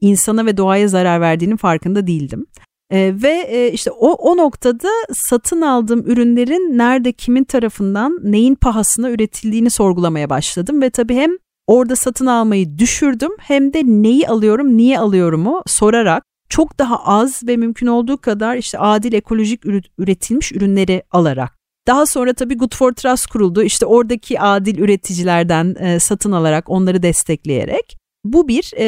S2: insana ve doğaya zarar verdiğinin farkında değildim. E, ve e, işte o, o noktada satın aldığım ürünlerin nerede kimin tarafından neyin pahasına üretildiğini sorgulamaya başladım ve tabii hem orada satın almayı düşürdüm hem de neyi alıyorum niye alıyorumu sorarak çok daha az ve mümkün olduğu kadar işte adil ekolojik üretilmiş ürünleri alarak daha sonra tabii Good for Trust kuruldu. İşte oradaki adil üreticilerden e, satın alarak onları destekleyerek. Bu bir e,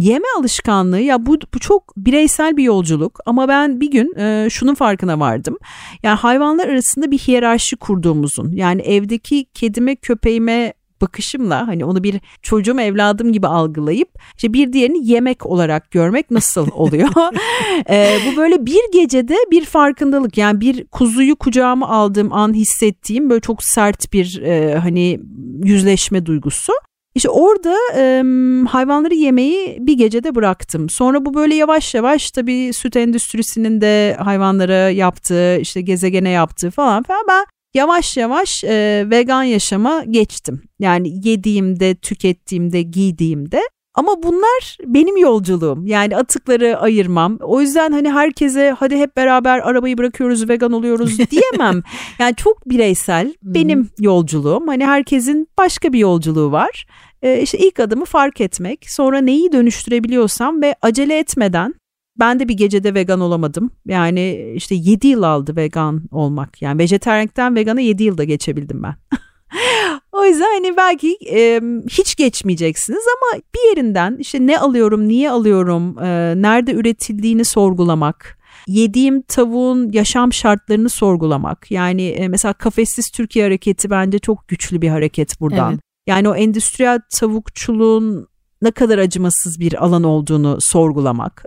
S2: yeme alışkanlığı ya bu, bu çok bireysel bir yolculuk ama ben bir gün e, şunun farkına vardım. Yani hayvanlar arasında bir hiyerarşi kurduğumuzun yani evdeki kedime köpeğime bakışımla hani onu bir çocuğum evladım gibi algılayıp işte bir diğerini yemek olarak görmek nasıl oluyor? e, bu böyle bir gecede bir farkındalık yani bir kuzuyu kucağıma aldığım an hissettiğim böyle çok sert bir e, hani yüzleşme duygusu. İşte orada e, hayvanları yemeyi bir gecede bıraktım. Sonra bu böyle yavaş yavaş tabii süt endüstrisinin de hayvanlara yaptığı, işte gezegene yaptığı falan falan ben yavaş yavaş e, vegan yaşama geçtim. Yani yediğimde, tükettiğimde, giydiğimde. Ama bunlar benim yolculuğum. Yani atıkları ayırmam. O yüzden hani herkese hadi hep beraber arabayı bırakıyoruz, vegan oluyoruz diyemem. yani çok bireysel benim yolculuğum. Hani herkesin başka bir yolculuğu var. Ee, işte ilk adımı fark etmek, sonra neyi dönüştürebiliyorsam ve acele etmeden ben de bir gecede vegan olamadım. Yani işte 7 yıl aldı vegan olmak. Yani vejeteryankten vegana 7 yılda geçebildim ben. o yüzden hani belki e, hiç geçmeyeceksiniz ama bir yerinden işte ne alıyorum, niye alıyorum, e, nerede üretildiğini sorgulamak, yediğim tavuğun yaşam şartlarını sorgulamak. Yani e, mesela kafessiz Türkiye hareketi bence çok güçlü bir hareket buradan. Yani o endüstriyel tavukçuluğun ne kadar acımasız bir alan olduğunu sorgulamak.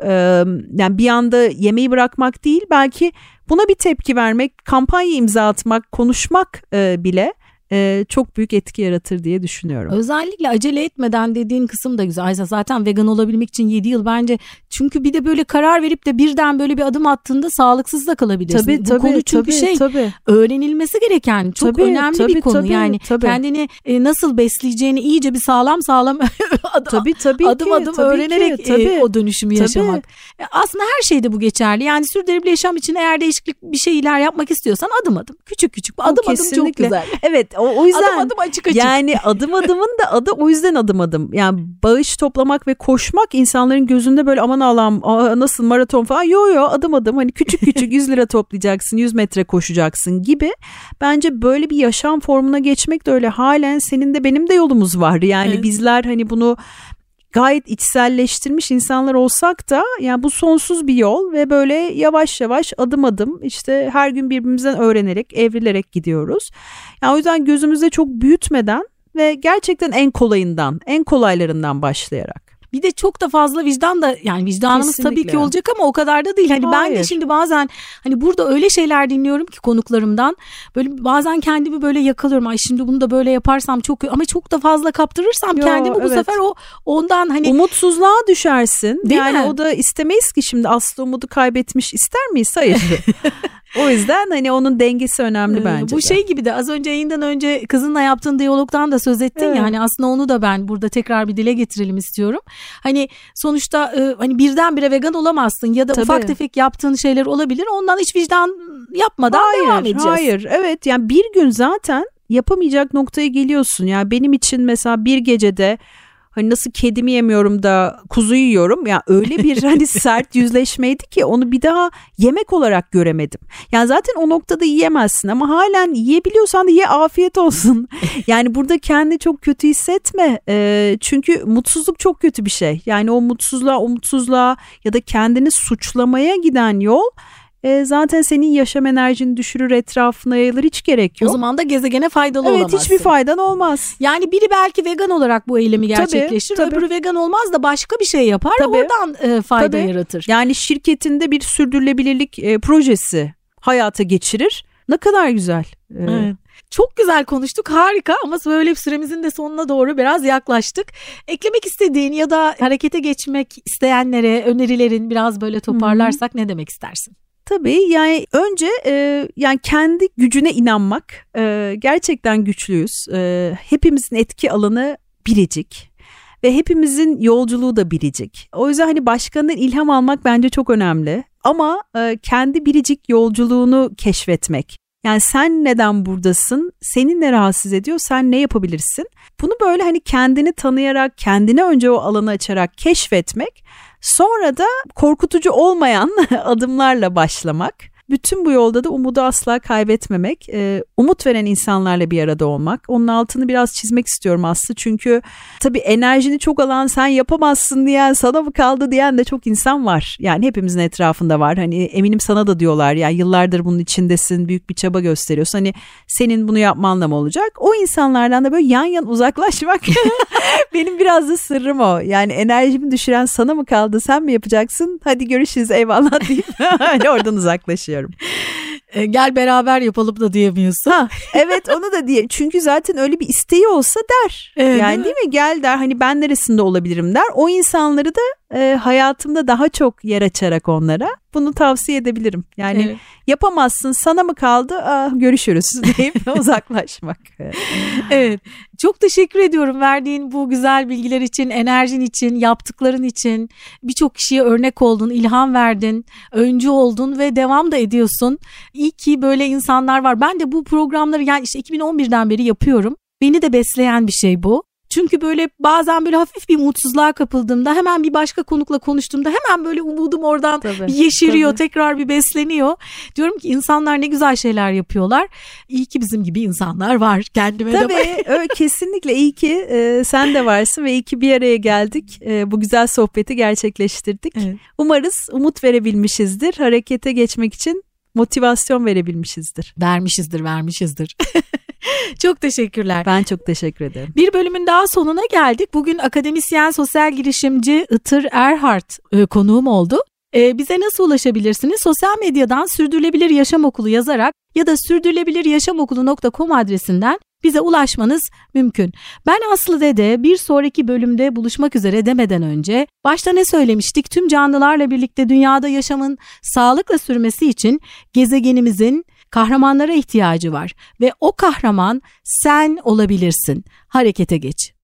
S2: yani bir anda yemeği bırakmak değil belki buna bir tepki vermek, kampanya imza atmak, konuşmak bile e, çok büyük etki yaratır diye düşünüyorum.
S1: Özellikle acele etmeden dediğin kısım da güzel. Ayşe zaten vegan olabilmek için 7 yıl bence çünkü bir de böyle karar verip de birden böyle bir adım attığında sağlıksız da kalabilirsin. Tabii, Bu tabii, konu çünkü tabii, şey tabii. öğrenilmesi gereken çok tabii, önemli tabii, bir konu. Tabii, yani tabii. kendini e, nasıl besleyeceğini iyice bir sağlam sağlam adım, tabii, tabii adım ki, adım tabii öğrenerek ki, tabii. E, o dönüşümü tabii. yaşamak. E, aslında her şeyde bu geçerli. Yani sürdürülebilir yaşam için eğer değişiklik bir şeyler yapmak istiyorsan adım adım küçük küçük adım o, adım çok güzel.
S2: Evet o, o yüzden adım adım açık açık. Yani adım adımın da adı o yüzden adım adım. Yani bağış toplamak ve koşmak insanların gözünde böyle aman Allah'ım nasıl maraton falan. Yo yo adım adım hani küçük küçük 100 lira toplayacaksın 100 metre koşacaksın gibi. Bence böyle bir yaşam formuna geçmek de öyle halen senin de benim de yolumuz var. Yani evet. bizler hani bunu gayet içselleştirmiş insanlar olsak da yani bu sonsuz bir yol ve böyle yavaş yavaş adım adım işte her gün birbirimizden öğrenerek evrilerek gidiyoruz. Yani o yüzden gözümüzde çok büyütmeden ve gerçekten en kolayından, en kolaylarından başlayarak
S1: bir de çok da fazla vicdan da yani vicdanımız Kesinlikle. tabii ki olacak ama o kadar da değil. Hani Hayır. ben de şimdi bazen hani burada öyle şeyler dinliyorum ki konuklarımdan. Böyle bazen kendimi böyle yakalıyorum. Ay şimdi bunu da böyle yaparsam çok ama çok da fazla kaptırırsam Yo, kendimi bu evet. sefer o ondan hani
S2: umutsuzluğa düşersin. Değil yani mi? o da istemeyiz ki şimdi Aslı umudu kaybetmiş ister miyiz? Hayır. O yüzden hani onun dengesi önemli bence.
S1: Bu de. şey gibi de az önce yayından önce kızınla yaptığın diyalogdan da söz ettin evet. ya hani aslında onu da ben burada tekrar bir dile getirelim istiyorum. Hani sonuçta e, hani birdenbire vegan olamazsın ya da Tabii. ufak tefek yaptığın şeyler olabilir. Ondan hiç vicdan yapmadan hayır, devam edeceğiz.
S2: Hayır evet yani bir gün zaten yapamayacak noktaya geliyorsun. Yani benim için mesela bir gecede hani nasıl kedimi yemiyorum da kuzu yiyorum ya öyle bir hani sert yüzleşmeydi ki onu bir daha yemek olarak göremedim. Yani zaten o noktada yiyemezsin ama halen yiyebiliyorsan da ye afiyet olsun. Yani burada kendi çok kötü hissetme. E, çünkü mutsuzluk çok kötü bir şey. Yani o mutsuzluğa, umutsuzluğa ya da kendini suçlamaya giden yol e, zaten senin yaşam enerjini düşürür etrafına yayılır hiç gerek yok.
S1: O zaman da gezegene faydalı
S2: evet,
S1: olamazsın.
S2: Evet hiçbir faydan olmaz.
S1: Yani biri belki vegan olarak bu eylemi gerçekleştirir tabii, tabii. öbürü vegan olmaz da başka bir şey yapar tabii. oradan e, fayda tabii. yaratır.
S2: Yani şirketinde bir sürdürülebilirlik e, projesi hayata geçirir. Ne kadar güzel.
S1: Ee, evet. Çok güzel konuştuk harika ama böyle süremizin de sonuna doğru biraz yaklaştık. Eklemek istediğin ya da harekete geçmek isteyenlere önerilerin biraz böyle toparlarsak Hı-hı. ne demek istersin?
S2: Tabii yani önce e, yani kendi gücüne inanmak e, gerçekten güçlüyüz. E, hepimizin etki alanı biricik ve hepimizin yolculuğu da biricik. O yüzden hani başkanın ilham almak bence çok önemli. Ama e, kendi biricik yolculuğunu keşfetmek. Yani sen neden buradasın? Seni ne rahatsız ediyor? Sen ne yapabilirsin? Bunu böyle hani kendini tanıyarak, kendine önce o alanı açarak keşfetmek, sonra da korkutucu olmayan adımlarla başlamak bütün bu yolda da umudu asla kaybetmemek, e, umut veren insanlarla bir arada olmak. Onun altını biraz çizmek istiyorum aslında çünkü tabii enerjini çok alan sen yapamazsın diyen sana mı kaldı diyen de çok insan var. Yani hepimizin etrafında var. Hani eminim sana da diyorlar ya yıllardır bunun içindesin, büyük bir çaba gösteriyorsun. Hani senin bunu yapmanla mı olacak? O insanlardan da böyle yan yan uzaklaşmak benim biraz da sırrım o. Yani enerjimi düşüren sana mı kaldı sen mi yapacaksın? Hadi görüşürüz eyvallah deyip oradan uzaklaşıyorum diyemiyorum.
S1: E, gel beraber yapalım da diyemiyorsun. Ha,
S2: evet onu da diye. Çünkü zaten öyle bir isteği olsa der. Evet, yani değil mi? Gel der hani ben neresinde olabilirim der. O insanları da e, hayatımda daha çok yer açarak onlara bunu tavsiye edebilirim. Yani evet. yapamazsın sana mı kaldı ah, görüşürüz deyip uzaklaşmak.
S1: evet çok teşekkür ediyorum verdiğin bu güzel bilgiler için, enerjin için, yaptıkların için. Birçok kişiye örnek oldun, ilham verdin, öncü oldun ve devam da ediyorsun. İyi ki böyle insanlar var. Ben de bu programları yani işte 2011'den beri yapıyorum. Beni de besleyen bir şey bu. Çünkü böyle bazen böyle hafif bir mutsuzluğa kapıldığımda hemen bir başka konukla konuştuğumda hemen böyle umudum oradan tabii, bir yeşeriyor tabii. tekrar bir besleniyor. Diyorum ki insanlar ne güzel şeyler yapıyorlar. İyi ki bizim gibi insanlar var kendime
S2: tabii,
S1: de.
S2: Tabii kesinlikle iyi ki e, sen de varsın ve iyi ki bir araya geldik. E, bu güzel sohbeti gerçekleştirdik. Evet. Umarız umut verebilmişizdir. Harekete geçmek için motivasyon verebilmişizdir.
S1: Vermişizdir, vermişizdir. çok teşekkürler.
S2: Ben çok teşekkür ederim.
S1: Bir bölümün daha sonuna geldik. Bugün akademisyen sosyal girişimci Itır Erhart e, konuğum oldu. E, bize nasıl ulaşabilirsiniz? Sosyal medyadan Sürdürülebilir Yaşam Okulu yazarak ya da sürdürülebiliryaşamokulu.com adresinden bize ulaşmanız mümkün. Ben Aslı Dede bir sonraki bölümde buluşmak üzere demeden önce başta ne söylemiştik? Tüm canlılarla birlikte dünyada yaşamın sağlıkla sürmesi için gezegenimizin kahramanlara ihtiyacı var ve o kahraman sen olabilirsin. Harekete geç.